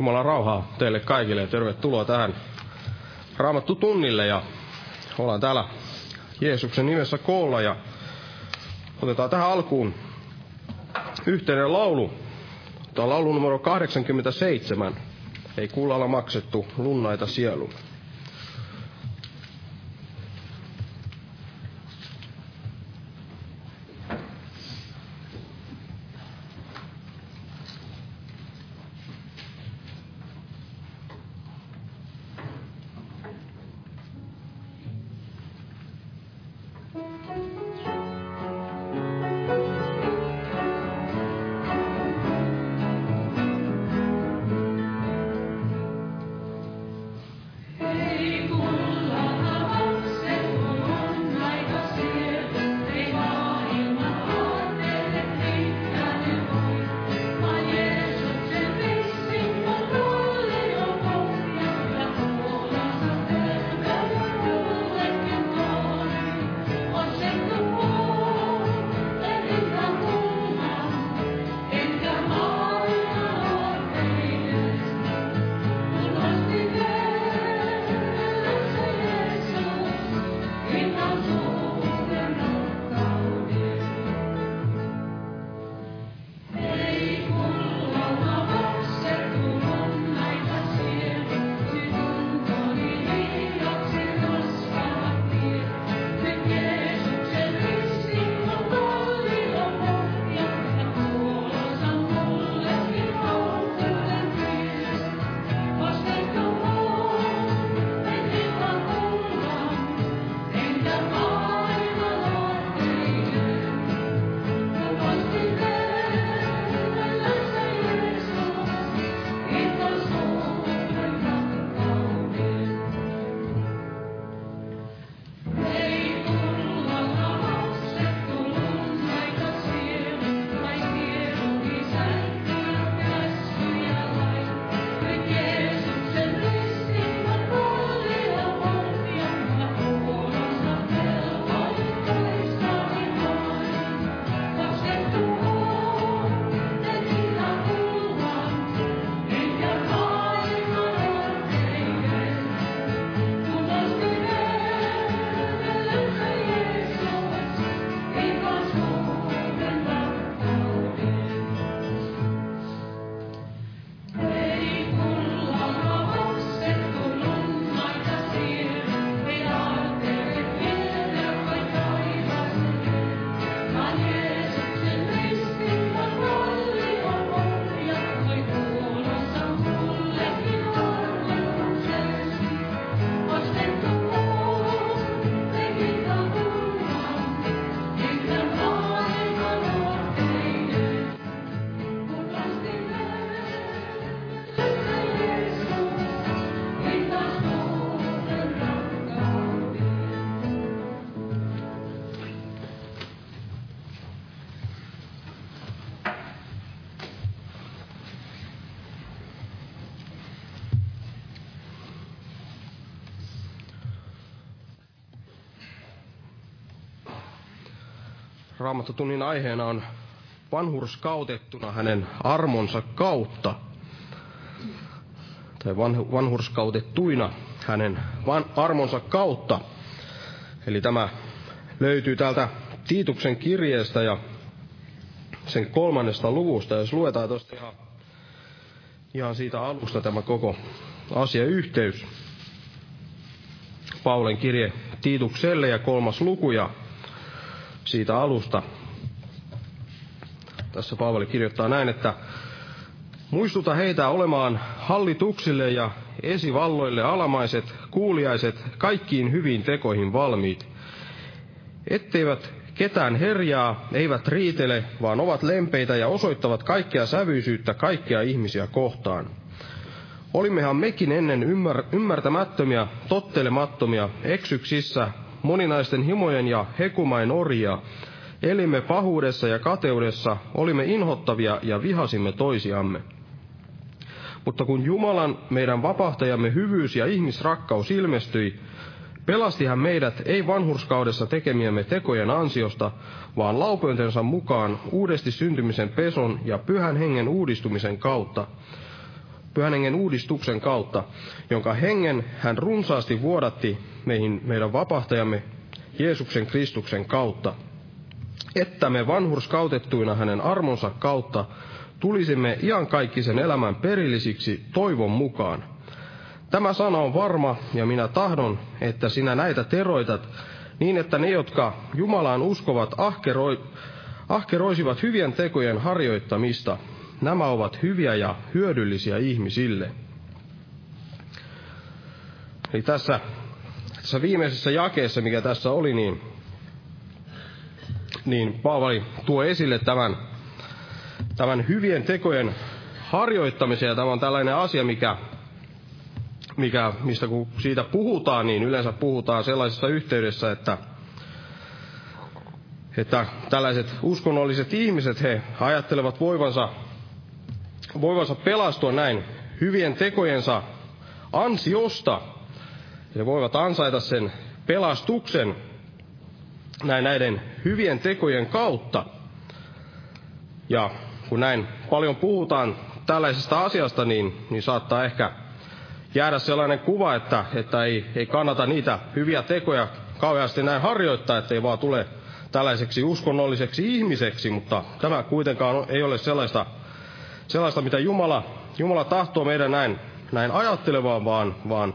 Jumalan rauhaa teille kaikille ja tervetuloa tähän Raamattu tunnille ja ollaan täällä Jeesuksen nimessä koolla ja otetaan tähän alkuun yhteinen laulu. Tämä on laulu numero 87. Ei kuulalla maksettu lunnaita sielu. Raamattotunnin aiheena on vanhurskautettuna hänen armonsa kautta. Tai van, vanhurskautettuina hänen van, armonsa kautta. Eli tämä löytyy täältä Tiituksen kirjeestä ja sen kolmannesta luvusta. Jos luetaan tuosta ihan, ihan siitä alusta tämä koko asiayhteys. Paulen kirje Tiitukselle ja kolmas luku ja siitä alusta. Tässä Paavali kirjoittaa näin, että muistuta heitä olemaan hallituksille ja esivalloille alamaiset, kuuliaiset, kaikkiin hyviin tekoihin valmiit. Etteivät ketään herjaa, eivät riitele, vaan ovat lempeitä ja osoittavat kaikkea sävyisyyttä kaikkia ihmisiä kohtaan. Olimmehan mekin ennen ymmär, ymmärtämättömiä, tottelemattomia, eksyksissä, moninaisten himojen ja hekumain orjia, elimme pahuudessa ja kateudessa, olimme inhottavia ja vihasimme toisiamme. Mutta kun Jumalan, meidän vapahtajamme hyvyys ja ihmisrakkaus ilmestyi, pelasti hän meidät ei vanhurskaudessa tekemiemme tekojen ansiosta, vaan laupeutensa mukaan uudesti syntymisen peson ja pyhän hengen uudistumisen kautta, pyhän hengen uudistuksen kautta, jonka hengen hän runsaasti vuodatti meihin meidän vapahtajamme Jeesuksen Kristuksen kautta, että me vanhurskautettuina hänen armonsa kautta tulisimme iankaikkisen elämän perillisiksi toivon mukaan. Tämä sana on varma, ja minä tahdon, että sinä näitä teroitat, niin että ne, jotka Jumalaan uskovat, ahkeroi, ahkeroisivat hyvien tekojen harjoittamista. Nämä ovat hyviä ja hyödyllisiä ihmisille. Eli tässä, tässä viimeisessä jakeessa, mikä tässä oli, niin, niin Paavali tuo esille tämän, tämän hyvien tekojen harjoittamisen, ja tämä on tällainen asia, mikä, mikä, mistä kun siitä puhutaan, niin yleensä puhutaan sellaisessa yhteydessä, että, että tällaiset uskonnolliset ihmiset, he ajattelevat voivansa, voivansa pelastua näin hyvien tekojensa ansiosta. He voivat ansaita sen pelastuksen näin näiden hyvien tekojen kautta. Ja kun näin paljon puhutaan tällaisesta asiasta, niin, niin saattaa ehkä jäädä sellainen kuva, että, että ei, ei kannata niitä hyviä tekoja kauheasti näin harjoittaa, ettei vaan tule tällaiseksi uskonnolliseksi ihmiseksi, mutta tämä kuitenkaan ei ole sellaista, sellaista mitä Jumala, Jumala tahtoo meidän näin, näin ajattelevaan, vaan, vaan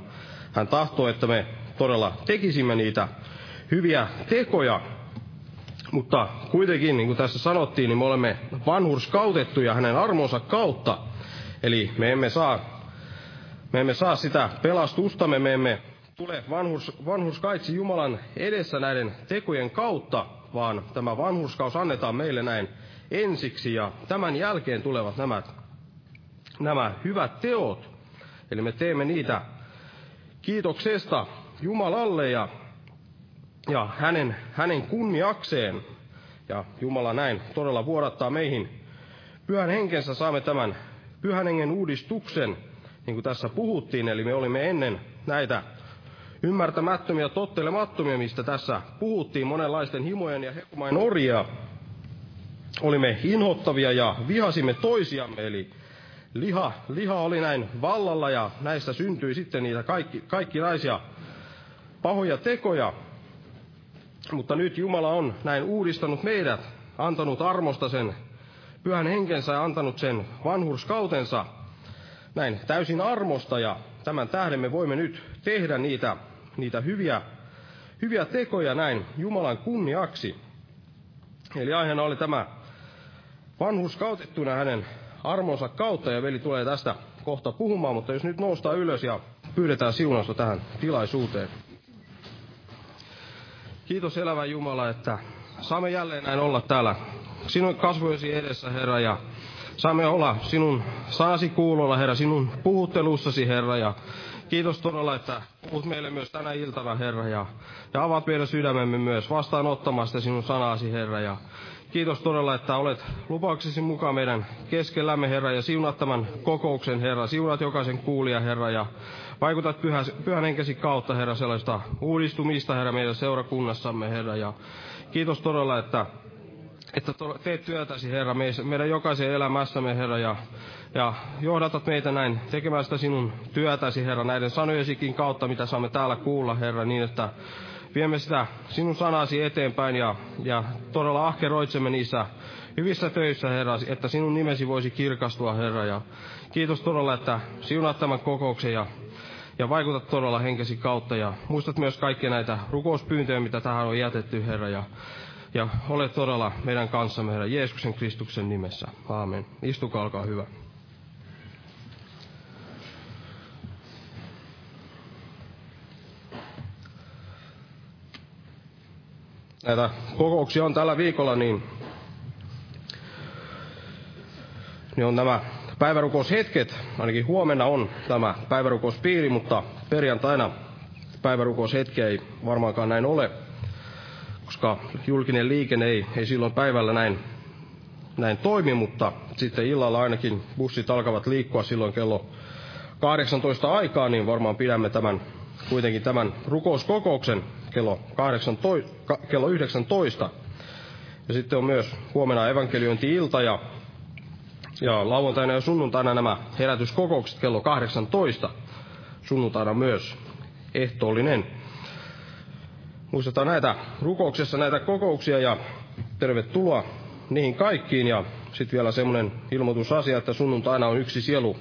hän tahtoo, että me todella tekisimme niitä hyviä tekoja. Mutta kuitenkin, niin kuin tässä sanottiin, niin me olemme vanhurskautettuja hänen armonsa kautta. Eli me emme saa me emme saa sitä pelastustamme, me emme tule vanhus, vanhurskaitsi Jumalan edessä näiden tekojen kautta, vaan tämä vanhurskaus annetaan meille näin ensiksi ja tämän jälkeen tulevat nämä, nämä hyvät teot. Eli me teemme niitä kiitoksesta Jumalalle ja, ja hänen, hänen kunniakseen. Ja Jumala näin todella vuodattaa meihin pyhän henkensä, saamme tämän pyhän hengen uudistuksen, niin kuin tässä puhuttiin, eli me olimme ennen näitä ymmärtämättömiä, tottelemattomia, mistä tässä puhuttiin, monenlaisten himojen ja hekumain orjia. Olimme inhottavia ja vihasimme toisiamme, eli liha, liha oli näin vallalla ja näistä syntyi sitten niitä kaikki, kaikki naisia pahoja tekoja. Mutta nyt Jumala on näin uudistanut meidät, antanut armosta sen pyhän henkensä ja antanut sen vanhurskautensa näin täysin armosta ja tämän tähden me voimme nyt tehdä niitä, niitä hyviä, hyviä tekoja näin Jumalan kunniaksi. Eli aiheena oli tämä vanhus kautettuna hänen armonsa kautta ja veli tulee tästä kohta puhumaan, mutta jos nyt noustaan ylös ja pyydetään siunausta tähän tilaisuuteen. Kiitos elävä Jumala, että saamme jälleen näin olla täällä sinun kasvojesi edessä, Herra, ja Saamme olla sinun saasi kuulolla, Herra, sinun puhuttelussasi, Herra, ja kiitos todella, että puhut meille myös tänä iltana, Herra, ja, ja avaat meidän sydämemme myös vastaanottamasta sinun sanasi, Herra, ja kiitos todella, että olet lupauksesi mukaan meidän keskellämme, Herra, ja siunat tämän kokouksen, Herra, siunat jokaisen kuulija, Herra, ja vaikutat pyhä, pyhän henkesi kautta, Herra, sellaista uudistumista, Herra, meidän seurakunnassamme, Herra, ja kiitos todella, että että teet työtäsi, Herra, meidän jokaisen elämässämme, Herra, ja, ja johdatat meitä näin tekemään sitä sinun työtäsi, Herra, näiden sanojesikin kautta, mitä saamme täällä kuulla, Herra, niin että viemme sitä sinun sanasi eteenpäin ja, ja todella ahkeroitsemme niissä hyvissä töissä, Herra, että sinun nimesi voisi kirkastua, Herra, ja kiitos todella, että siunaat tämän kokouksen ja ja vaikutat todella henkesi kautta ja muistat myös kaikkia näitä rukouspyyntöjä, mitä tähän on jätetty, Herra, ja ja ole todella meidän kanssamme, Herra Jeesuksen Kristuksen nimessä. Aamen. Istukaa, olkaa hyvä. Näitä kokouksia on tällä viikolla, niin, niin on nämä päivärukoushetket. Ainakin huomenna on tämä päivärukouspiiri, mutta perjantaina päivärukoushetkeä ei varmaankaan näin ole koska julkinen liikenne ei, ei silloin päivällä näin, näin toimi, mutta sitten illalla ainakin bussit alkavat liikkua silloin kello 18 aikaa, niin varmaan pidämme tämän, kuitenkin tämän rukouskokouksen kello, 18, kello 19. Ja sitten on myös huomenna evankeliointi-ilta ja, Ja lauantaina ja sunnuntaina nämä herätyskokoukset kello 18. Sunnuntaina myös ehtoollinen. Muistetaan näitä rukouksessa näitä kokouksia ja tervetuloa niihin kaikkiin. Ja sitten vielä semmoinen ilmoitusasia, että sunnuntaina on yksi sielu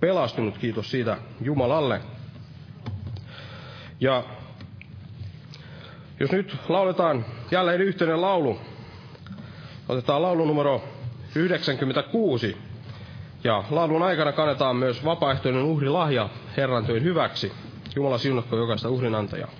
pelastunut. Kiitos siitä Jumalalle. Ja jos nyt lauletaan jälleen yhteinen laulu, otetaan laulu numero 96. Ja laulun aikana kannetaan myös vapaaehtoinen uhrilahja Herran työn hyväksi. Jumala siunatko jokaista uhrinantajaa.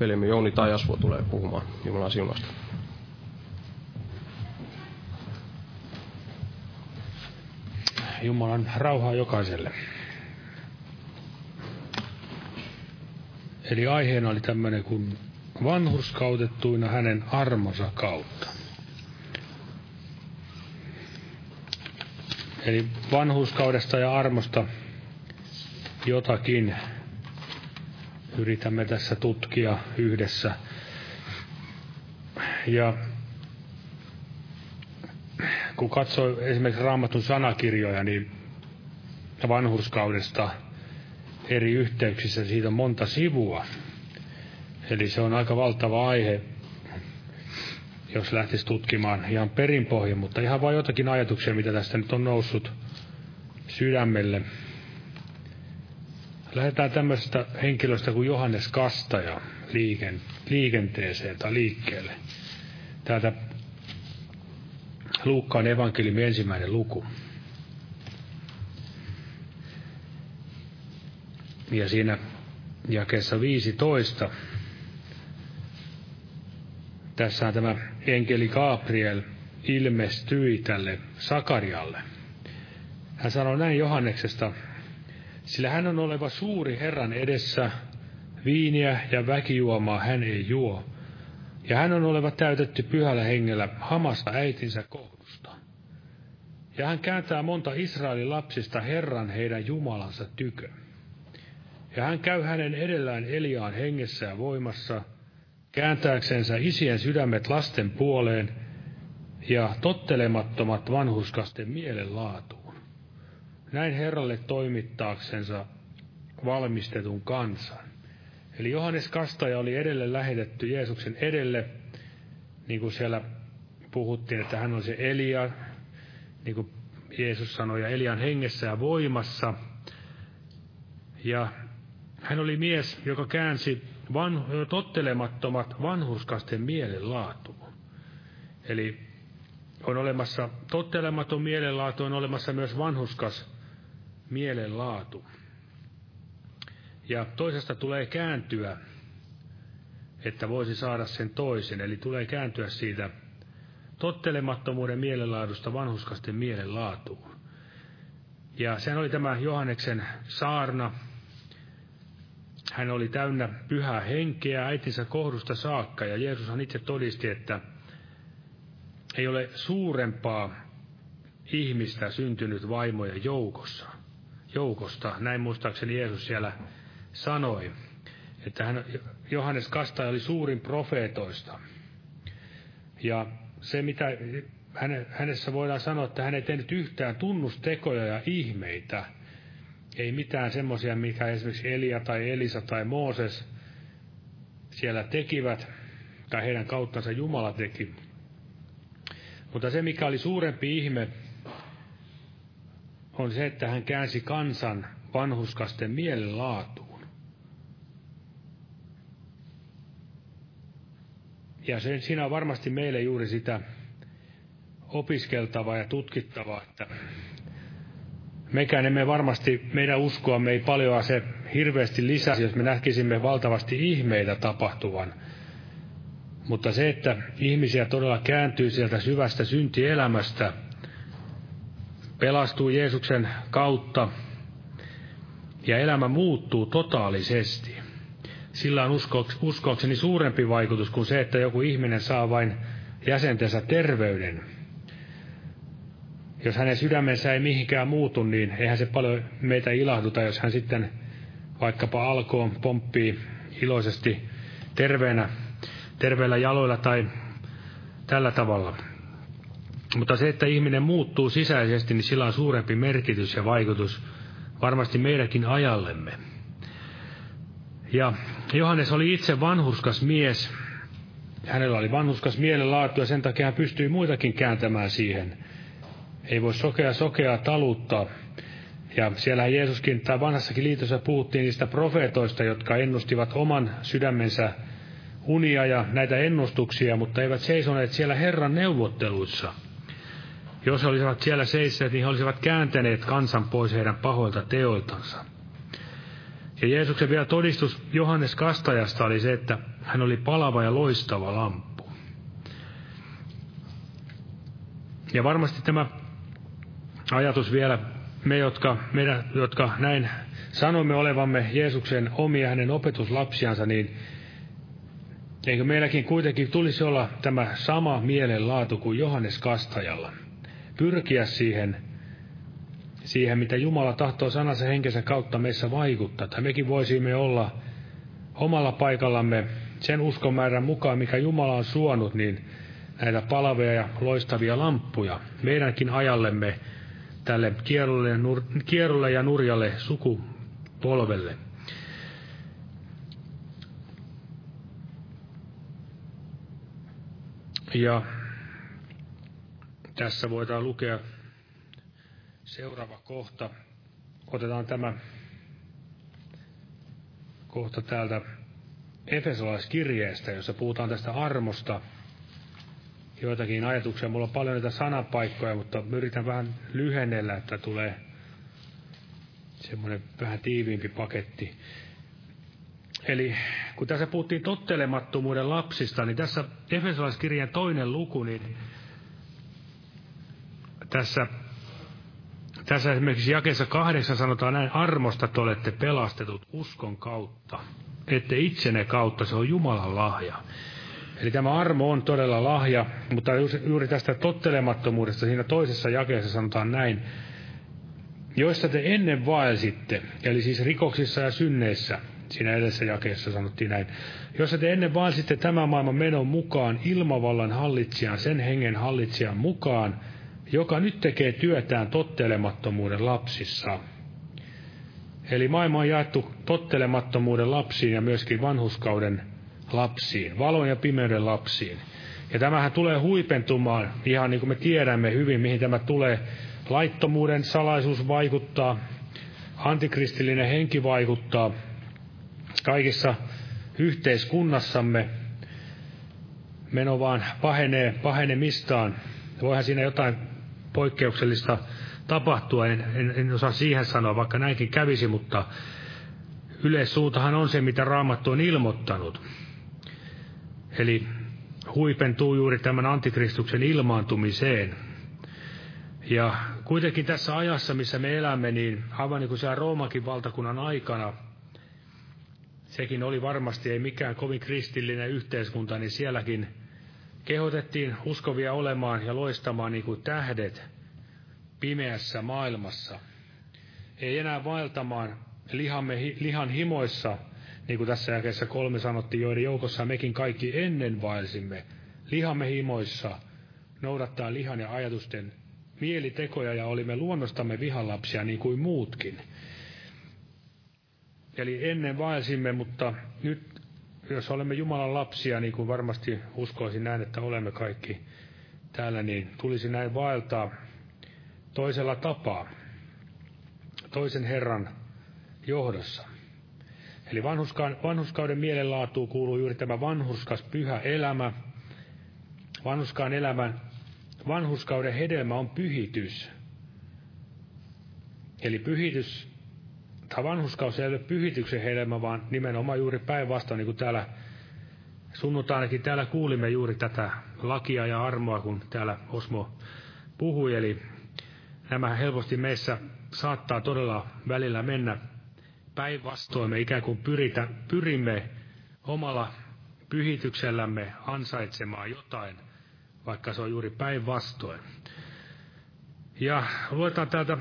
Veljemme Jouni Tajasvo tulee puhumaan Jumalan siunasta. Jumalan rauhaa jokaiselle. Eli aiheena oli tämmöinen kuin vanhurskautettuina hänen armonsa kautta. Eli vanhuskaudesta ja armosta jotakin yritämme tässä tutkia yhdessä. Ja kun katsoo esimerkiksi raamatun sanakirjoja, niin vanhurskaudesta eri yhteyksissä siitä on monta sivua. Eli se on aika valtava aihe, jos lähtisi tutkimaan ihan perinpohja, mutta ihan vain jotakin ajatuksia, mitä tästä nyt on noussut sydämelle. Lähdetään tämmöisestä henkilöstä kuin Johannes Kastaja liiken, liikenteeseen tai liikkeelle. täältä Luukkaan evankeliumin ensimmäinen luku. Ja siinä jakeessa 15. Tässä on tämä enkeli Gabriel ilmestyi tälle Sakarialle. Hän sanoi näin Johanneksesta, sillä hän on oleva suuri Herran edessä, viiniä ja väkijuomaa hän ei juo, ja hän on oleva täytetty pyhällä hengellä hamasta äitinsä kohdusta. Ja hän kääntää monta Israelin lapsista Herran heidän Jumalansa tykö. Ja hän käy hänen edellään Eliaan hengessä ja voimassa, kääntääksensä isien sydämet lasten puoleen ja tottelemattomat vanhuskasten mielenlaatuun. Näin Herralle toimittaaksensa valmistetun kansan. Eli Johannes Kastaja oli edelle lähetetty Jeesuksen edelle, niin kuin siellä puhuttiin, että hän on se Elia, niin kuin Jeesus sanoi, ja Elian hengessä ja voimassa. Ja hän oli mies, joka käänsi van, tottelemattomat vanhuskasten mielenlaatuun. Eli on olemassa tottelematon mielenlaatu, on olemassa myös vanhuskas mielenlaatu. Ja toisesta tulee kääntyä, että voisi saada sen toisen. Eli tulee kääntyä siitä tottelemattomuuden mielenlaadusta vanhuskasten mielenlaatuun. Ja sehän oli tämä Johanneksen saarna. Hän oli täynnä pyhää henkeä äitinsä kohdusta saakka, ja Jeesushan itse todisti, että ei ole suurempaa ihmistä syntynyt vaimoja joukossa, joukosta. Näin muistaakseni Jeesus siellä sanoi, että hän, Johannes Kastaja oli suurin profeetoista. Ja se, mitä hänessä voidaan sanoa, että hän ei tehnyt yhtään tunnustekoja ja ihmeitä. Ei mitään semmoisia, mikä esimerkiksi Elia tai Elisa tai Mooses siellä tekivät, tai heidän kauttansa Jumala teki. Mutta se, mikä oli suurempi ihme, on se, että hän käänsi kansan vanhuskasten mielenlaatuun. Ja sen, siinä on varmasti meille juuri sitä opiskeltavaa ja tutkittavaa, että mekään emme varmasti, meidän uskoa ei paljon se hirveästi lisäsi, jos me näkisimme valtavasti ihmeitä tapahtuvan. Mutta se, että ihmisiä todella kääntyy sieltä syvästä syntielämästä, pelastuu Jeesuksen kautta ja elämä muuttuu totaalisesti sillä on uskoakseni suurempi vaikutus kuin se, että joku ihminen saa vain jäsentensä terveyden. Jos hänen sydämensä ei mihinkään muutu, niin eihän se paljon meitä ilahduta, jos hän sitten vaikkapa alkoon pomppii iloisesti terveenä, terveellä jaloilla tai tällä tavalla. Mutta se, että ihminen muuttuu sisäisesti, niin sillä on suurempi merkitys ja vaikutus varmasti meidänkin ajallemme. Ja Johannes oli itse vanhurskas mies. Hänellä oli vanhurskas mielenlaatu ja sen takia hän pystyi muitakin kääntämään siihen. Ei voi sokea sokea taluttaa. Ja siellä Jeesuskin, tai vanhassakin liitossa puhuttiin niistä profeetoista, jotka ennustivat oman sydämensä unia ja näitä ennustuksia, mutta eivät seisoneet siellä Herran neuvotteluissa. Jos olisivat siellä seisseet, niin he olisivat kääntäneet kansan pois heidän pahoilta teoiltansa. Ja Jeesuksen vielä todistus Johannes Kastajasta oli se, että hän oli palava ja loistava lamppu. Ja varmasti tämä ajatus vielä, me jotka, meidän, jotka näin sanomme olevamme Jeesuksen omia hänen opetuslapsiansa, niin eikö meilläkin kuitenkin tulisi olla tämä sama mielenlaatu kuin Johannes Kastajalla. Pyrkiä siihen siihen, mitä Jumala tahtoo sanansa henkensä kautta meissä vaikuttaa. Että mekin voisimme olla omalla paikallamme sen uskonmäärän mukaan, mikä Jumala on suonut, niin näitä palavia ja loistavia lamppuja meidänkin ajallemme tälle kierrolle ja, nur, kierrolle ja nurjalle sukupolvelle. Ja tässä voidaan lukea Seuraava kohta. Otetaan tämä kohta täältä Efesolaiskirjeestä, jossa puhutaan tästä armosta. joitakin ajatuksia. Mulla on paljon näitä sanapaikkoja, mutta yritän vähän lyhennellä, että tulee semmoinen vähän tiiviimpi paketti. Eli kun tässä puhuttiin tottelemattomuuden lapsista, niin tässä Efesolaiskirjan toinen luku, niin tässä, tässä esimerkiksi jakeessa kahdeksan sanotaan näin, armosta te olette pelastetut uskon kautta, ette itsenne kautta, se on Jumalan lahja. Eli tämä armo on todella lahja, mutta juuri tästä tottelemattomuudesta siinä toisessa jakeessa sanotaan näin, joista te ennen vaelsitte, eli siis rikoksissa ja synneissä, siinä edessä jakeessa sanottiin näin, jossa te ennen vaelsitte tämän maailman menon mukaan ilmavallan hallitsijan, sen hengen hallitsijan mukaan, joka nyt tekee työtään tottelemattomuuden lapsissa. Eli maailma on jaettu tottelemattomuuden lapsiin ja myöskin vanhuskauden lapsiin, valon ja pimeyden lapsiin. Ja tämähän tulee huipentumaan, ihan niin kuin me tiedämme hyvin, mihin tämä tulee. Laittomuuden salaisuus vaikuttaa, antikristillinen henki vaikuttaa kaikissa yhteiskunnassamme. Meno vaan pahenee pahenemistaan. Voihan siinä jotain poikkeuksellista tapahtua, en, en, en osaa siihen sanoa, vaikka näinkin kävisi, mutta yleissuuntahan on se, mitä Raamattu on ilmoittanut. Eli huipentuu juuri tämän antikristuksen ilmaantumiseen. Ja kuitenkin tässä ajassa, missä me elämme, niin aivan niin kuin siellä Roomakin valtakunnan aikana, sekin oli varmasti ei mikään kovin kristillinen yhteiskunta, niin sielläkin kehotettiin uskovia olemaan ja loistamaan niin kuin tähdet pimeässä maailmassa. Ei enää vaeltamaan lihamme, lihan himoissa, niin kuin tässä jälkeessä kolme sanottiin, joiden joukossa mekin kaikki ennen vaelsimme, lihamme himoissa, noudattaa lihan ja ajatusten mielitekoja ja olimme luonnostamme vihanlapsia niin kuin muutkin. Eli ennen vaelsimme, mutta nyt jos olemme Jumalan lapsia, niin kuin varmasti uskoisin näin, että olemme kaikki täällä, niin tulisi näin vaeltaa toisella tapaa, toisen Herran johdossa. Eli vanhuskauden mielenlaatuun kuuluu juuri tämä vanhuskas pyhä elämä. Vanhuskaan elämän, vanhuskauden hedelmä on pyhitys. Eli pyhitys, tai vanhuskaus ei ole pyhityksen hedelmä, vaan nimenomaan juuri päinvastoin, niin kuin täällä sunnuntainakin täällä kuulimme juuri tätä lakia ja armoa, kun täällä Osmo puhui. Eli nämä helposti meissä saattaa todella välillä mennä Päinvastoin me ikään kuin pyritä, pyrimme omalla pyhityksellämme ansaitsemaan jotain, vaikka se on juuri päinvastoin. Ja luetaan täältä,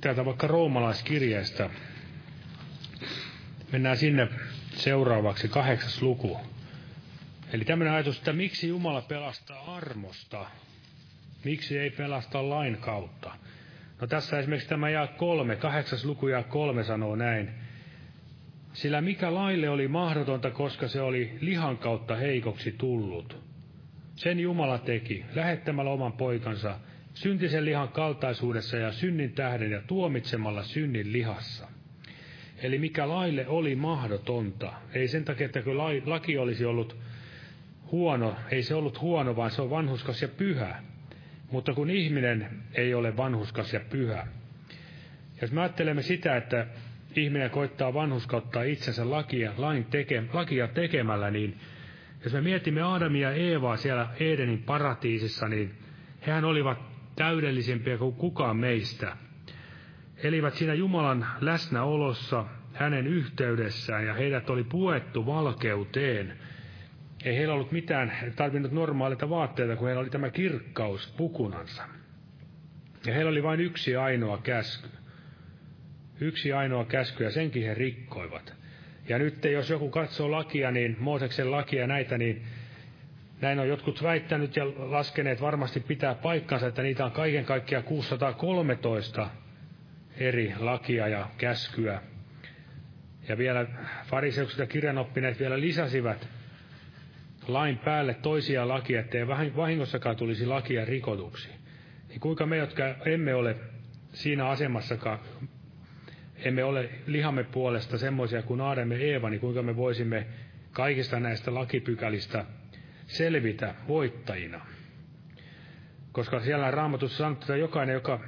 täältä vaikka roomalaiskirjeestä. Mennään sinne seuraavaksi kahdeksas luku. Eli tämmöinen ajatus, että miksi Jumala pelastaa armosta, miksi ei pelasta lain kautta. No tässä esimerkiksi tämä jää kolme, kahdeksas luku jää kolme sanoo näin. Sillä mikä laille oli mahdotonta, koska se oli lihan kautta heikoksi tullut. Sen Jumala teki, lähettämällä oman poikansa, syntisen lihan kaltaisuudessa ja synnin tähden ja tuomitsemalla synnin lihassa. Eli mikä laille oli mahdotonta. Ei sen takia, että kun laki olisi ollut huono, ei se ollut huono, vaan se on vanhuskas ja pyhä. Mutta kun ihminen ei ole vanhuskas ja pyhä, jos me ajattelemme sitä, että ihminen koittaa vanhuskauttaa itsensä lakia, lain teke, lakia tekemällä, niin jos me mietimme Aadamia ja Eevaa siellä Edenin paratiisissa, niin hehän olivat täydellisempiä kuin kukaan meistä. Elivät siinä Jumalan läsnäolossa, hänen yhteydessään, ja heidät oli puettu valkeuteen – ei heillä ollut mitään tarvinnut normaalita vaatteita, kun heillä oli tämä kirkkaus pukunansa. Ja heillä oli vain yksi ainoa käsky. Yksi ainoa käsky, ja senkin he rikkoivat. Ja nyt jos joku katsoo lakia, niin Mooseksen lakia näitä, niin näin on jotkut väittänyt ja laskeneet varmasti pitää paikkansa, että niitä on kaiken kaikkiaan 613 eri lakia ja käskyä. Ja vielä fariseukset ja kirjanoppineet vielä lisäsivät lain päälle toisia lakia, ettei vahingossakaan tulisi lakia rikotuksi. Niin kuinka me, jotka emme ole siinä asemassakaan, emme ole lihamme puolesta semmoisia kuin Aadam Eeva, niin kuinka me voisimme kaikista näistä lakipykälistä selvitä voittajina. Koska siellä raamatussa sanotaan, että jokainen, joka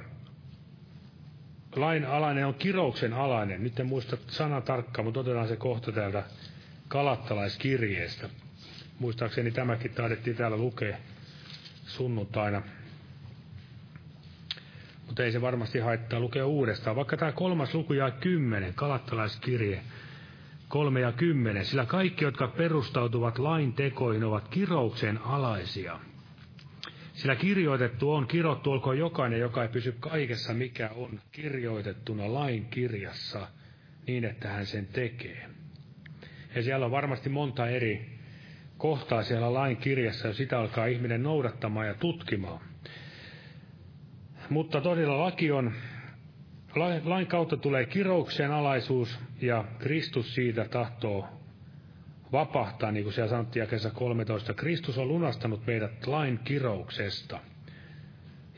lain alainen on kirouksen alainen. Nyt en muista sana tarkkaan, mutta otetaan se kohta täältä kalattalaiskirjeestä. Muistaakseni tämäkin taidettiin täällä lukea sunnuntaina. Mutta ei se varmasti haittaa lukea uudestaan. Vaikka tämä kolmas luku ja kymmenen, kalattalaiskirje, kolme ja kymmenen, sillä kaikki, jotka perustautuvat lain tekoihin, ovat kirouksen alaisia. Sillä kirjoitettu on, kirottu olkoon jokainen, joka ei pysy kaikessa, mikä on kirjoitettuna lain kirjassa, niin että hän sen tekee. Ja siellä on varmasti monta eri kohtaa siellä lain kirjassa, ja sitä alkaa ihminen noudattamaan ja tutkimaan. Mutta todella laki on, lain kautta tulee kirouksen alaisuus, ja Kristus siitä tahtoo vapahtaa, niin kuin siellä sanottiin jakessa 13. Kristus on lunastanut meidät lain kirouksesta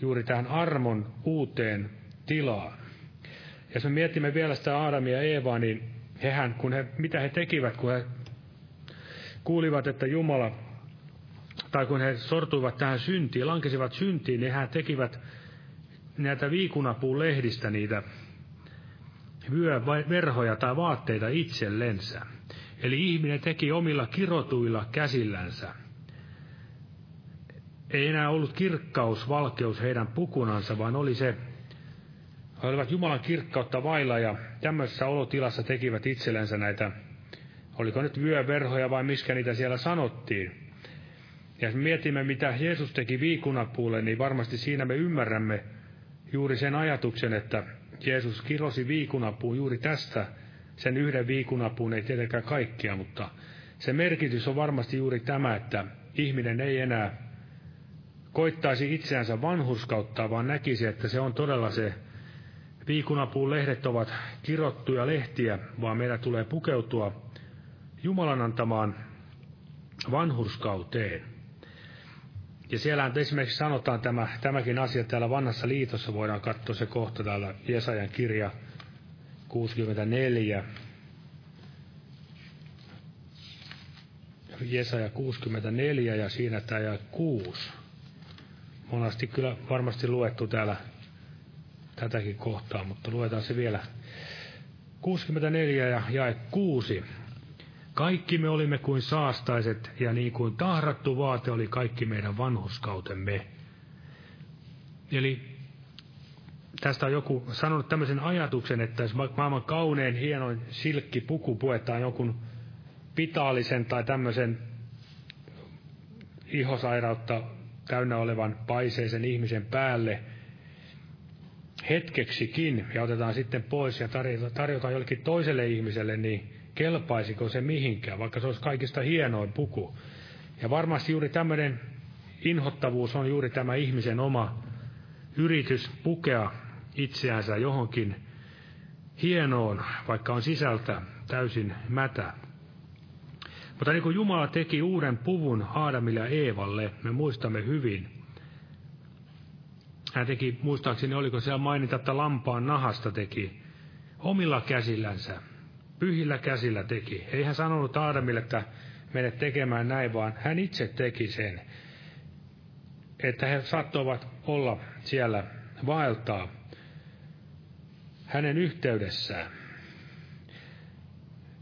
juuri tähän armon uuteen tilaan. Ja jos me mietimme vielä sitä Aadamia ja Eevaa, niin hehän, kun he, mitä he tekivät, kun he kuulivat, että Jumala, tai kun he sortuivat tähän syntiin, lankesivat syntiin, niin he tekivät näitä viikunapuun lehdistä niitä vyöverhoja tai vaatteita itsellensä. Eli ihminen teki omilla kirotuilla käsillänsä. Ei enää ollut kirkkaus, valkeus heidän pukunansa, vaan oli se, he olivat Jumalan kirkkautta vailla ja tämmöisessä olotilassa tekivät itsellensä näitä, oliko nyt vyöverhoja vai miskä niitä siellä sanottiin. Ja jos me mietimme, mitä Jeesus teki viikunapuulle, niin varmasti siinä me ymmärrämme juuri sen ajatuksen, että Jeesus kirosi viikunapuun juuri tästä sen yhden viikunapuun, ei tietenkään kaikkia, mutta se merkitys on varmasti juuri tämä, että ihminen ei enää koittaisi itseänsä vanhurskauttaa, vaan näkisi, että se on todella se viikunapuun lehdet ovat kirottuja lehtiä, vaan meidän tulee pukeutua Jumalan antamaan vanhurskauteen. Ja siellä esimerkiksi sanotaan tämä, tämäkin asia täällä vanhassa liitossa, voidaan katsoa se kohta täällä Jesajan kirja 64. Jesaja 64 ja siinä tämä ja 6. Monasti kyllä varmasti luettu täällä tätäkin kohtaa, mutta luetaan se vielä. 64 ja jae 6. Kaikki me olimme kuin saastaiset, ja niin kuin tahrattu vaate oli kaikki meidän vanhuskautemme. Eli tästä on joku sanonut tämmöisen ajatuksen, että jos maailman kaunein, hienoin silkkipuku puetaan jonkun pitaalisen tai tämmöisen ihosairautta täynnä olevan paiseisen ihmisen päälle hetkeksikin ja otetaan sitten pois ja tarjotaan jollekin toiselle ihmiselle, niin kelpaisiko se mihinkään, vaikka se olisi kaikista hienoin puku. Ja varmasti juuri tämmöinen inhottavuus on juuri tämä ihmisen oma yritys pukea itseänsä johonkin hienoon, vaikka on sisältä täysin mätä. Mutta niin kuin Jumala teki uuden puvun Aadamille ja Eevalle, me muistamme hyvin. Hän teki, muistaakseni oliko siellä mainita, että lampaan nahasta teki omilla käsillänsä, pyhillä käsillä teki. Ei hän sanonut Aadamille, että mene tekemään näin, vaan hän itse teki sen. Että he saattoivat olla siellä vaeltaa hänen yhteydessään.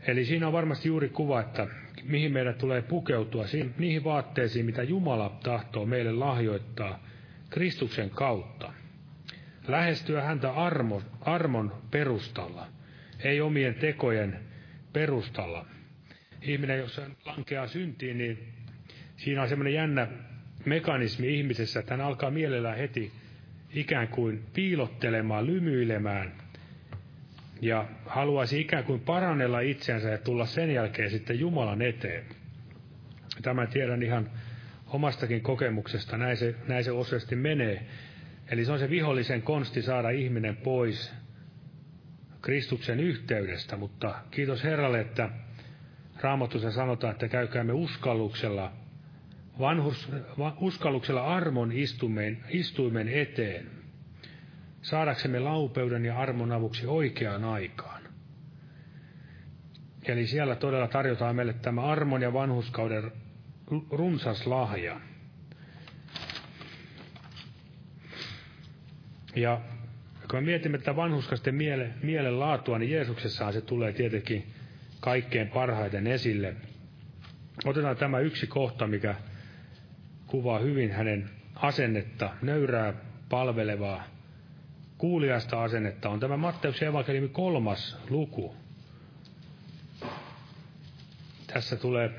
Eli siinä on varmasti juuri kuva, että mihin meidän tulee pukeutua, niihin vaatteisiin, mitä Jumala tahtoo meille lahjoittaa Kristuksen kautta. Lähestyä häntä armon, armon perustalla, ei omien tekojen perustalla. Ihminen, jos hän lankeaa syntiin, niin siinä on semmoinen jännä mekanismi ihmisessä, että hän alkaa mielellään heti ikään kuin piilottelemaan, lymyilemään – ja haluaisi ikään kuin parannella itseänsä ja tulla sen jälkeen sitten Jumalan eteen. Tämä tiedän ihan omastakin kokemuksesta, näin se, näin se useasti menee. Eli se on se vihollisen konsti saada ihminen pois Kristuksen yhteydestä, mutta kiitos Herralle, että Raamatussa sanotaan, että käykäämme uskalluksella, vanhus, uskalluksella armon istuimen, istuimen eteen saadaksemme laupeuden ja armon avuksi oikeaan aikaan. Eli siellä todella tarjotaan meille tämä armon ja vanhuskauden runsas lahja. Ja kun me mietimme tätä vanhuskasten miele, mielen laatua, niin Jeesuksessahan se tulee tietenkin kaikkein parhaiten esille. Otetaan tämä yksi kohta, mikä kuvaa hyvin hänen asennetta, nöyrää, palvelevaa, kuuliasta asennetta. On tämä Matteuksen evankeliumi kolmas luku. Tässä tulee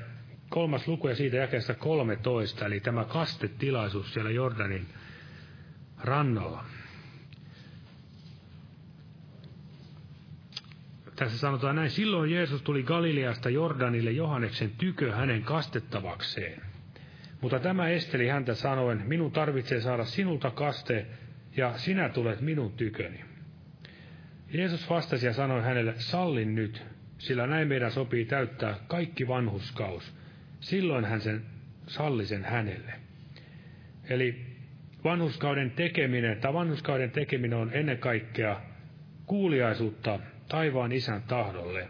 kolmas luku ja siitä jakeesta 13, eli tämä kastetilaisuus siellä Jordanin rannalla. Tässä sanotaan näin, silloin Jeesus tuli Galileasta Jordanille Johanneksen tykö hänen kastettavakseen. Mutta tämä esteli häntä sanoen, minun tarvitsee saada sinulta kaste, ja sinä tulet minun tyköni. Jeesus vastasi ja sanoi hänelle, sallin nyt, sillä näin meidän sopii täyttää kaikki vanhuskaus. Silloin hän sen salli sen hänelle. Eli vanhuskauden tekeminen, tai vanhuskauden tekeminen on ennen kaikkea kuuliaisuutta taivaan isän tahdolle.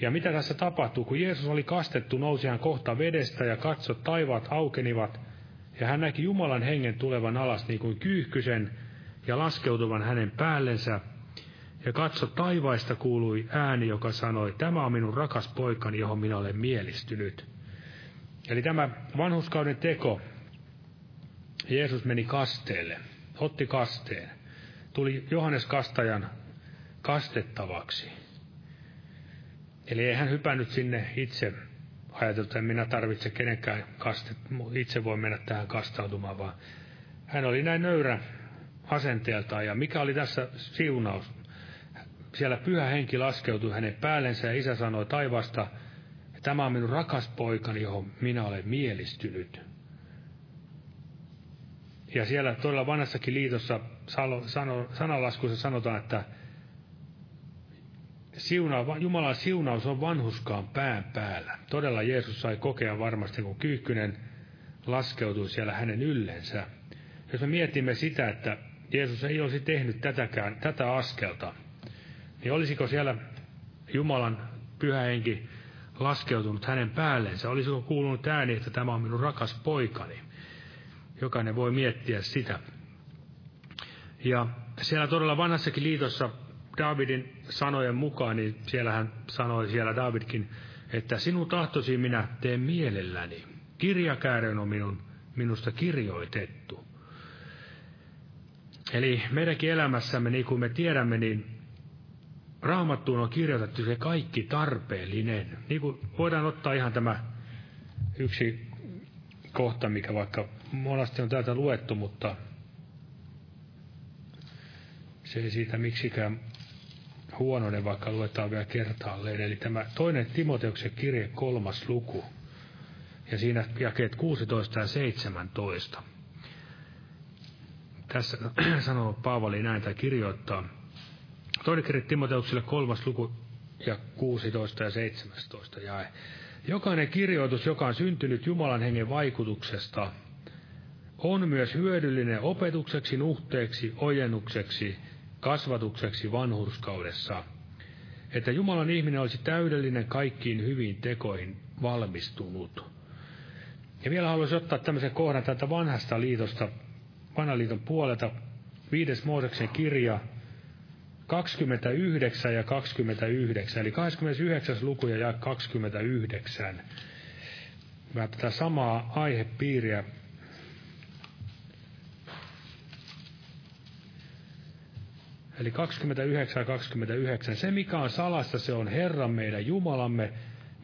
Ja mitä tässä tapahtuu, kun Jeesus oli kastettu, nousi hän kohta vedestä ja katso, taivaat aukenivat, ja hän näki Jumalan hengen tulevan alas niin kuin kyyhkysen ja laskeutuvan hänen päällensä. Ja katso, taivaista kuului ääni, joka sanoi, tämä on minun rakas poikani, johon minä olen mielistynyt. Eli tämä vanhuskauden teko, Jeesus meni kasteelle, otti kasteen, tuli Johannes Kastajan kastettavaksi. Eli ei hän hypännyt sinne itse ajateltu, että minä tarvitse kenenkään kastet, itse voi mennä tähän kastautumaan, vaan hän oli näin nöyrä asenteeltaan. Ja mikä oli tässä siunaus? Siellä pyhä henki laskeutui hänen päällensä ja isä sanoi taivasta, tämä on minun rakas poikani, johon minä olen mielistynyt. Ja siellä todella vanhassakin liitossa sanalaskussa sanotaan, että siuna, Jumalan siunaus on vanhuskaan pään päällä. Todella Jeesus sai kokea varmasti, kun kyykkynen laskeutui siellä hänen yllensä. Jos me mietimme sitä, että Jeesus ei olisi tehnyt tätäkään, tätä askelta, niin olisiko siellä Jumalan pyhä henki laskeutunut hänen päällensä? Olisiko kuulunut ääni, että tämä on minun rakas poikani? Jokainen voi miettiä sitä. Ja siellä todella vanhassakin liitossa Davidin sanojen mukaan, niin siellä hän sanoi siellä Davidkin, että sinun tahtosi minä teen mielelläni. Kirjakäärön on minun, minusta kirjoitettu. Eli meidänkin elämässämme, niin kuin me tiedämme, niin raamattuun on kirjoitettu se kaikki tarpeellinen. Niin kuin voidaan ottaa ihan tämä yksi kohta, mikä vaikka monasti on täältä luettu, mutta se ei siitä miksikään huonoinen, vaikka luetaan vielä kertaalleen. Eli tämä toinen Timoteuksen kirje kolmas luku. Ja siinä jakeet 16 ja 17. Tässä sanoo Paavali näin tai kirjoittaa. Toinen kirje Timoteukselle kolmas luku ja 16 ja 17 jae. Jokainen kirjoitus, joka on syntynyt Jumalan hengen vaikutuksesta, on myös hyödyllinen opetukseksi, nuhteeksi, ojennukseksi kasvatukseksi vanhurskaudessa, että Jumalan ihminen olisi täydellinen kaikkiin hyviin tekoihin valmistunut. Ja vielä haluaisin ottaa tämmöisen kohdan täältä vanhasta liitosta, vanhan liiton puolelta, viides Mooseksen kirja, 29 ja 29, eli 29. luku ja 29. Mä tätä samaa aihepiiriä Eli 29 ja 29. Se, mikä on salassa, se on Herran meidän Jumalamme,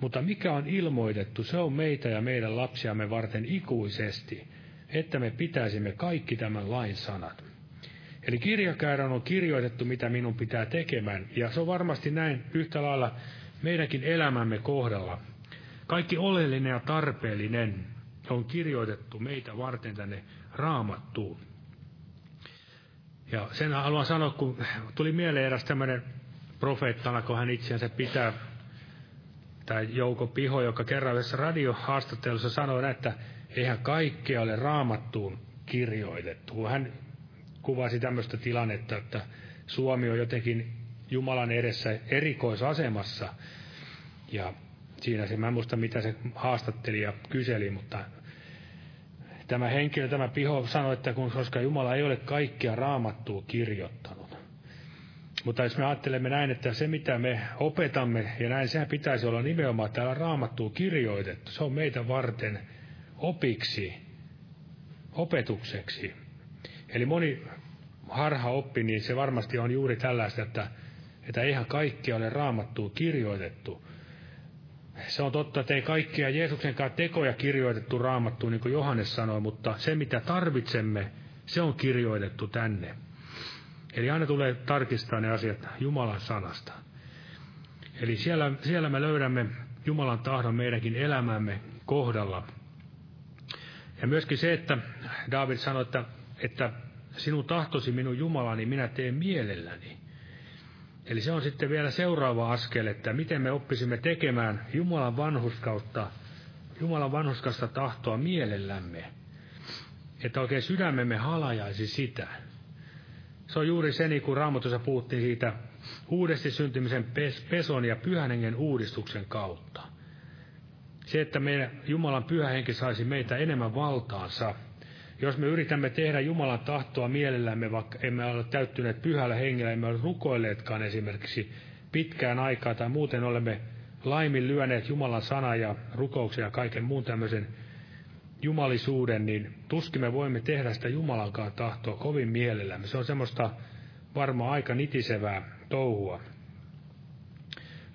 mutta mikä on ilmoitettu, se on meitä ja meidän lapsiamme varten ikuisesti, että me pitäisimme kaikki tämän lain sanat. Eli kirjakäärän on kirjoitettu, mitä minun pitää tekemään, ja se on varmasti näin yhtä lailla meidänkin elämämme kohdalla. Kaikki oleellinen ja tarpeellinen on kirjoitettu meitä varten tänne raamattuun. Ja sen haluan sanoa, kun tuli mieleen eräs tämmöinen profeettana, kun hän itseänsä pitää, tai Jouko Piho, joka kerran yhdessä radiohaastattelussa sanoi, että eihän kaikkea ole raamattuun kirjoitettu. Hän kuvasi tämmöistä tilannetta, että Suomi on jotenkin Jumalan edessä erikoisasemassa. Ja siinä se, mä en muista mitä se haastattelija kyseli, mutta tämä henkilö, tämä Piho sanoi, että kun, koska Jumala ei ole kaikkia raamattua kirjoittanut. Mutta jos me ajattelemme näin, että se mitä me opetamme, ja näin sehän pitäisi olla nimenomaan täällä raamattua kirjoitettu. Se on meitä varten opiksi, opetukseksi. Eli moni harha oppi, niin se varmasti on juuri tällaista, että, että eihän kaikki ole raamattua kirjoitettu. Se on totta, että ei kaikkia Jeesuksen kanssa tekoja kirjoitettu raamattuun, niin kuin Johannes sanoi, mutta se mitä tarvitsemme, se on kirjoitettu tänne. Eli aina tulee tarkistaa ne asiat Jumalan sanasta. Eli siellä, siellä me löydämme Jumalan tahdon meidänkin elämämme kohdalla. Ja myöskin se, että David sanoi, että, että sinun tahtosi minun Jumalani minä teen mielelläni. Eli se on sitten vielä seuraava askel, että miten me oppisimme tekemään Jumalan vanhuskautta, Jumalan vanhuskasta tahtoa mielellämme. Että oikein sydämemme halajaisi sitä. Se on juuri se, niin kuin Raamatussa puhuttiin siitä uudesti syntymisen peson ja pyhän uudistuksen kautta. Se, että meidän Jumalan pyhä henki saisi meitä enemmän valtaansa. Jos me yritämme tehdä Jumalan tahtoa mielellämme, vaikka emme ole täyttyneet pyhällä hengellä, emme ole rukoilleetkaan esimerkiksi pitkään aikaa, tai muuten olemme laiminlyöneet Jumalan sana ja rukouksia ja kaiken muun tämmöisen jumalisuuden, niin tuskin me voimme tehdä sitä Jumalankaan tahtoa kovin mielellämme. Se on semmoista varmaan aika nitisevää touhua.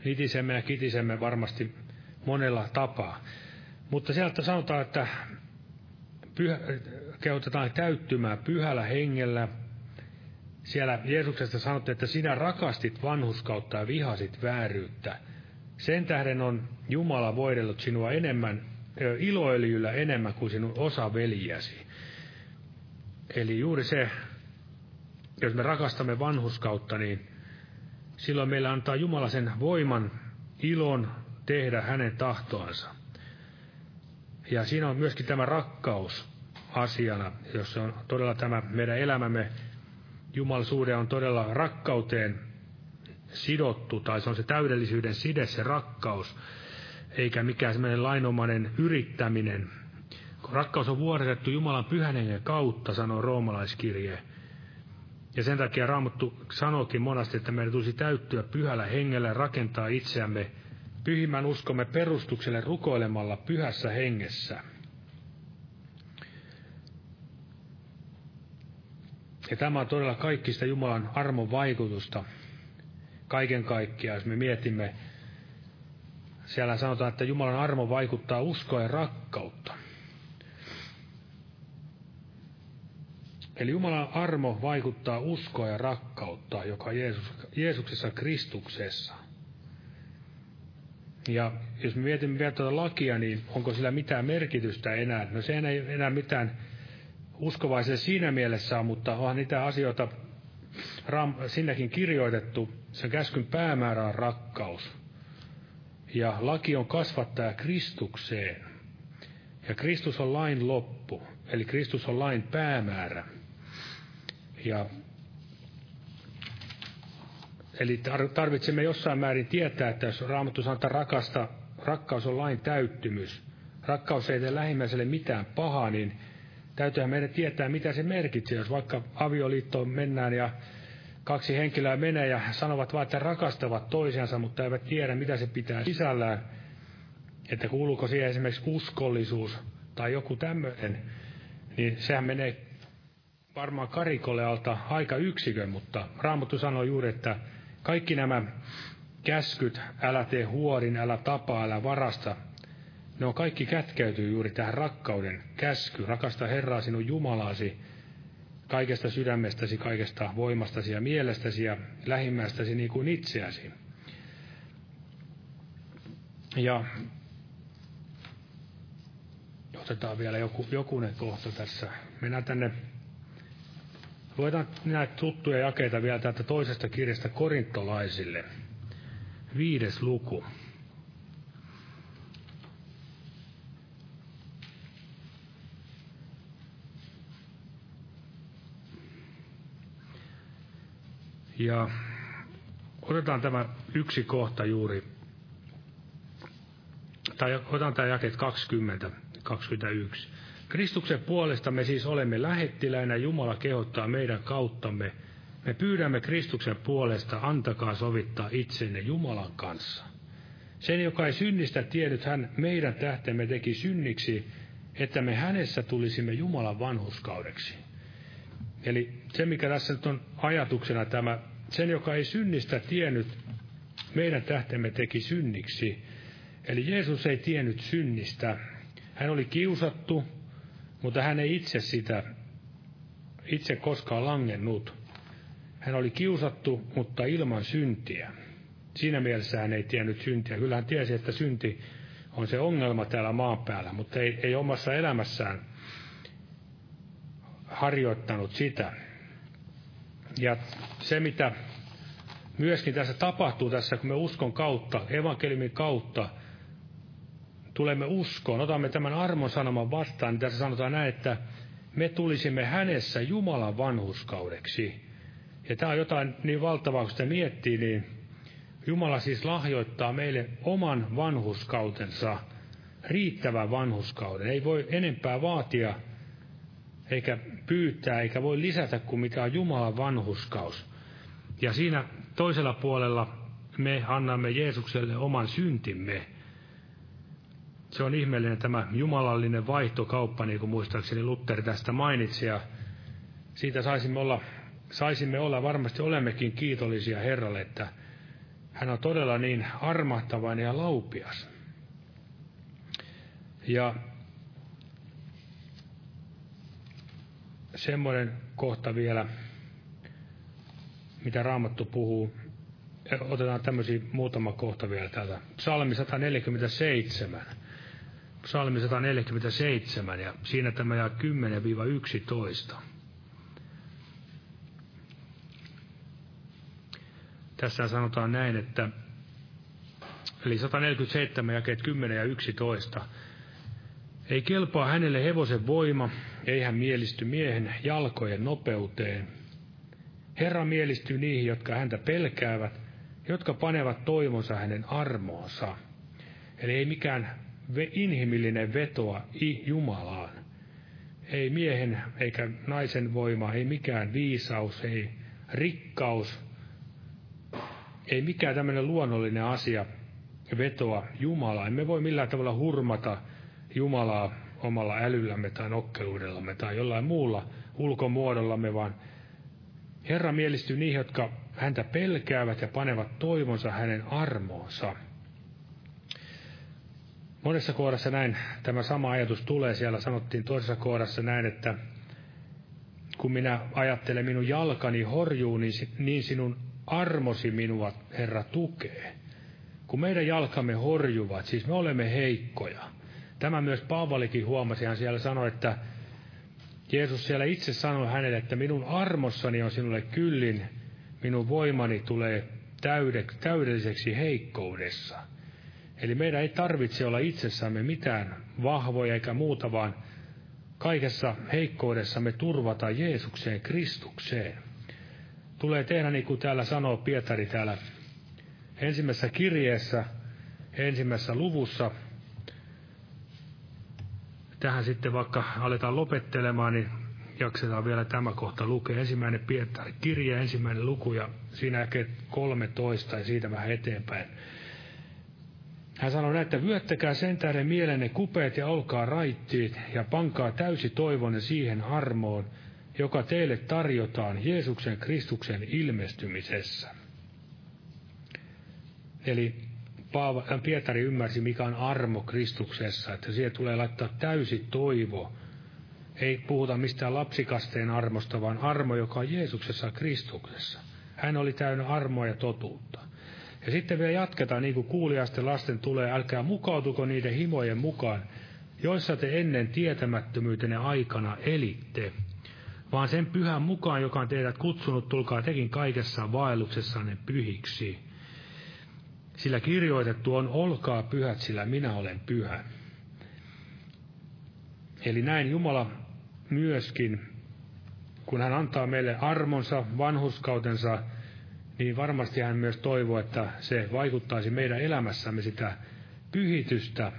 Nitisemme ja kitisemme varmasti monella tapaa. Mutta sieltä sanotaan, että pyhä, kehotetaan täyttymään pyhällä hengellä. Siellä Jeesuksesta sanotte, että sinä rakastit vanhuskautta ja vihasit vääryyttä. Sen tähden on Jumala voidellut sinua enemmän iloöljyllä enemmän kuin sinun osa veljäsi. Eli juuri se, jos me rakastamme vanhuskautta, niin silloin meillä antaa Jumala sen voiman, ilon tehdä hänen tahtoansa. Ja siinä on myöskin tämä rakkaus asiana, jos se on todella tämä meidän elämämme, Jumalisuuden on todella rakkauteen sidottu, tai se on se täydellisyyden side, se rakkaus, eikä mikään semmoinen lainomainen yrittäminen. Kun rakkaus on vuodatettu Jumalan pyhän kautta, sanoo roomalaiskirje. Ja sen takia Raamattu sanookin monasti, että meidän tulisi täyttyä pyhällä hengellä rakentaa itseämme pyhimmän uskomme perustukselle rukoilemalla pyhässä hengessä. Ja tämä on todella kaikista Jumalan armon vaikutusta kaiken kaikkiaan, jos me mietimme siellä sanotaan, että Jumalan armo vaikuttaa uskoa ja rakkautta. Eli Jumalan armo vaikuttaa uskoa ja rakkautta, joka Jeesus, Jeesuksessa Kristuksessa. Ja jos me mietimme vielä tuota lakia, niin onko sillä mitään merkitystä enää? No se ei enää mitään uskovaiselle siinä mielessä mutta onhan niitä asioita ram, sinnekin kirjoitettu. Sen käskyn päämäärä on rakkaus. Ja laki on kasvattaja Kristukseen. Ja Kristus on lain loppu, eli Kristus on lain päämäärä. Ja Eli tarvitsemme jossain määrin tietää, että jos Raamattu sanotaan rakasta, rakkaus on lain täyttymys, rakkaus ei tee lähimmäiselle mitään pahaa, niin täytyyhän meidän tietää, mitä se merkitsee. Jos vaikka avioliittoon mennään ja kaksi henkilöä menee ja sanovat vain, että rakastavat toisiansa, mutta eivät tiedä, mitä se pitää sisällään. Että kuuluuko siihen esimerkiksi uskollisuus tai joku tämmöinen, niin sehän menee varmaan karikolle alta aika yksikön, mutta Raamattu sanoo juuri, että kaikki nämä käskyt, älä tee huorin, älä tapaa, älä varasta, ne on kaikki kätkeytyy juuri tähän rakkauden käsky. Rakasta Herraa sinun Jumalasi kaikesta sydämestäsi, kaikesta voimastasi ja mielestäsi ja lähimmästäsi niin kuin itseäsi. Ja otetaan vielä joku, jokunen kohta tässä. Mennään tänne, luetaan näitä tuttuja jakeita vielä täältä toisesta kirjasta korintolaisille. Viides luku. Ja otetaan tämä yksi kohta juuri, tai otetaan tämä jaket 20, 21. Kristuksen puolesta me siis olemme lähettiläinä, Jumala kehottaa meidän kauttamme. Me pyydämme Kristuksen puolesta, antakaa sovittaa itsenne Jumalan kanssa. Sen, joka ei synnistä tiennyt, hän meidän tähtemme teki synniksi, että me hänessä tulisimme Jumalan vanhuskaudeksi. Eli se, mikä tässä nyt on ajatuksena tämä, sen, joka ei synnistä tiennyt, meidän tähtemme teki synniksi. Eli Jeesus ei tiennyt synnistä. Hän oli kiusattu, mutta hän ei itse sitä, itse koskaan langennut. Hän oli kiusattu, mutta ilman syntiä. Siinä mielessä hän ei tiennyt syntiä. Kyllä hän tiesi, että synti on se ongelma täällä maan päällä, mutta ei, ei omassa elämässään harjoittanut sitä. Ja se, mitä myöskin tässä tapahtuu tässä, kun me uskon kautta, evankeliumin kautta, tulemme uskoon, otamme tämän armon sanoman vastaan, niin tässä sanotaan näin, että me tulisimme hänessä Jumalan vanhuskaudeksi. Ja tämä on jotain niin valtavaa, kun sitä miettii, niin Jumala siis lahjoittaa meille oman vanhuskautensa, riittävän vanhuskauden. Ei voi enempää vaatia, eikä pyytää, eikä voi lisätä kuin mikä on Jumalan vanhuskaus. Ja siinä toisella puolella me annamme Jeesukselle oman syntimme. Se on ihmeellinen tämä jumalallinen vaihtokauppa, niin kuin muistaakseni Luther tästä mainitsi, ja siitä saisimme olla, saisimme olla, varmasti olemmekin kiitollisia Herralle, että hän on todella niin armahtavainen ja laupias. Ja semmoinen kohta vielä, mitä Raamattu puhuu. Otetaan tämmöisiä muutama kohta vielä täältä. Psalmi 147. Psalmi 147 ja siinä tämä jää 10-11. Tässä sanotaan näin, että eli 147 jakeet 10 ja 11. Ei kelpaa hänelle hevosen voima, ei hän mielisty miehen jalkojen nopeuteen. Herra mielistyy niihin, jotka häntä pelkäävät, jotka panevat toivonsa hänen armoonsa. Eli ei mikään inhimillinen vetoa Jumalaan. Ei miehen eikä naisen voima, ei mikään viisaus, ei rikkaus, ei mikään tämmöinen luonnollinen asia vetoa Jumalaa. Emme voi millään tavalla hurmata Jumalaa omalla älyllämme tai nokkeluudellamme tai jollain muulla ulkomuodollamme, vaan Herra mielistyy niihin, jotka häntä pelkäävät ja panevat toivonsa hänen armoonsa. Monessa kohdassa näin tämä sama ajatus tulee. Siellä sanottiin toisessa kohdassa näin, että kun minä ajattelen minun jalkani horjuu, niin, niin sinun armosi minua, Herra, tukee. Kun meidän jalkamme horjuvat, siis me olemme heikkoja. Tämä myös Paavalikin huomasi, hän siellä sanoi, että Jeesus siellä itse sanoi hänelle, että minun armossani on sinulle kyllin, minun voimani tulee täyde, täydelliseksi heikkoudessa. Eli meidän ei tarvitse olla itsessämme mitään vahvoja eikä muuta, vaan kaikessa heikkoudessamme turvata Jeesukseen, Kristukseen tulee tehdä niin kuin täällä sanoo Pietari täällä ensimmäisessä kirjeessä, ensimmäisessä luvussa. Tähän sitten vaikka aletaan lopettelemaan, niin jaksetaan vielä tämä kohta lukea. Ensimmäinen Pietari, kirje, ensimmäinen luku ja siinä ehkä 13 ja siitä vähän eteenpäin. Hän sanoi näin, että vyöttäkää sen tähden mielenne kupeet ja olkaa raittiit ja pankaa täysi toivonne siihen armoon, joka teille tarjotaan Jeesuksen Kristuksen ilmestymisessä. Eli Pietari ymmärsi, mikä on armo Kristuksessa, että siihen tulee laittaa täysi toivo. Ei puhuta mistään lapsikasteen armosta, vaan armo, joka on Jeesuksessa Kristuksessa. Hän oli täynnä armoa ja totuutta. Ja sitten vielä jatketaan, niin kuin kuulijasten lasten tulee, älkää mukautuko niiden himojen mukaan, joissa te ennen tietämättömyytenne aikana elitte – vaan sen pyhän mukaan, joka on teidät kutsunut, tulkaa tekin kaikessa vaelluksessanne pyhiksi. Sillä kirjoitettu on, olkaa pyhät, sillä minä olen pyhä. Eli näin Jumala myöskin, kun hän antaa meille armonsa, vanhuskautensa, niin varmasti hän myös toivoo, että se vaikuttaisi meidän elämässämme sitä pyhitystä,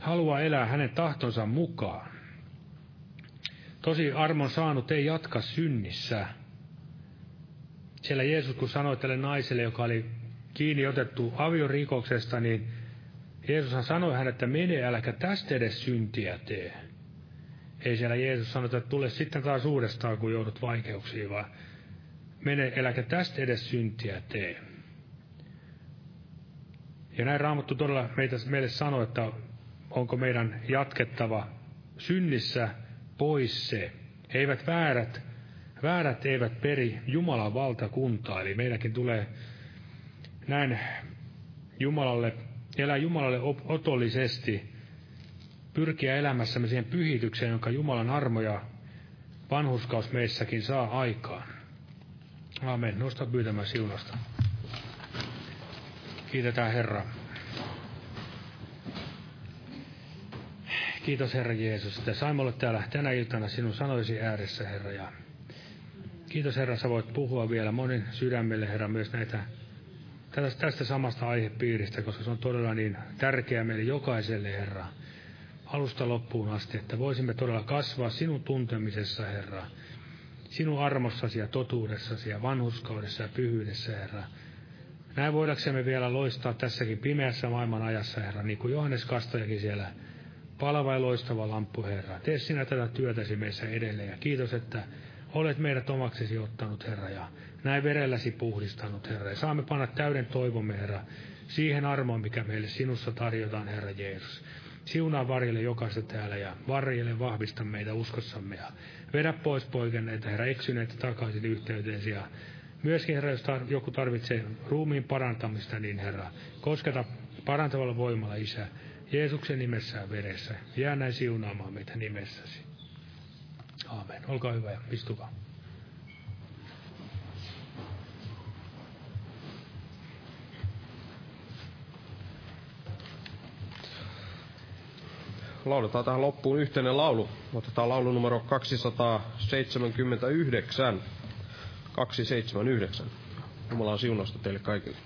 haluaa elää hänen tahtonsa mukaan. Tosi armon saanut ei jatka synnissä. Siellä Jeesus, kun sanoi tälle naiselle, joka oli kiinni otettu aviorikoksesta, niin Jeesushan sanoi hän, että mene, äläkä tästä edes syntiä tee. Ei siellä Jeesus sano, että tule sitten taas uudestaan, kun joudut vaikeuksiin, vaan mene, eläkä tästä edes syntiä tee. Ja näin Raamattu todella meitä, meille sanoo, että onko meidän jatkettava synnissä pois se. Eivät väärät, väärät eivät peri Jumalan valtakuntaa, eli meidänkin tulee näin Jumalalle, elää Jumalalle otollisesti, pyrkiä elämässämme siihen pyhitykseen, jonka Jumalan armo ja vanhuskaus meissäkin saa aikaan. Aamen. Nosta pyytämään siunasta. Kiitetään Herra. Kiitos Herra Jeesus, että saimme olla täällä tänä iltana sinun sanoisi ääressä, Herra. Ja kiitos Herra, sä voit puhua vielä monen sydämelle, Herra, myös näitä tästä, tästä samasta aihepiiristä, koska se on todella niin tärkeä meille jokaiselle, Herra, alusta loppuun asti, että voisimme todella kasvaa sinun tuntemisessa, Herra, sinun armossasi ja totuudessasi ja vanhuskaudessa ja pyhyydessä, Herra. Näin voidaksemme vielä loistaa tässäkin pimeässä maailman ajassa, Herra, niin kuin Johannes Kastajakin siellä palava ja loistava lamppu, Herra. Tee sinä tätä työtäsi meissä edelleen ja kiitos, että olet meidät omaksesi ottanut, Herra, ja näin verelläsi puhdistanut, Herra. Ja saamme panna täyden toivomme, Herra, siihen armoon, mikä meille sinussa tarjotaan, Herra Jeesus. Siunaa varjelle jokaista täällä ja varjelle vahvista meitä uskossamme ja vedä pois poikenneita, Herra, eksyneitä takaisin yhteyteesi ja myöskin, Herra, jos tar- joku tarvitsee ruumiin parantamista, niin Herra, kosketa parantavalla voimalla, Isä, Jeesuksen nimessä ja veressä. Jää näin siunaamaan meitä nimessäsi. Aamen. Olkaa hyvä ja istukaa. Lauletaan tähän loppuun yhteinen laulu. Otetaan laulu numero 279. 279. Jumalan siunasta teille kaikille.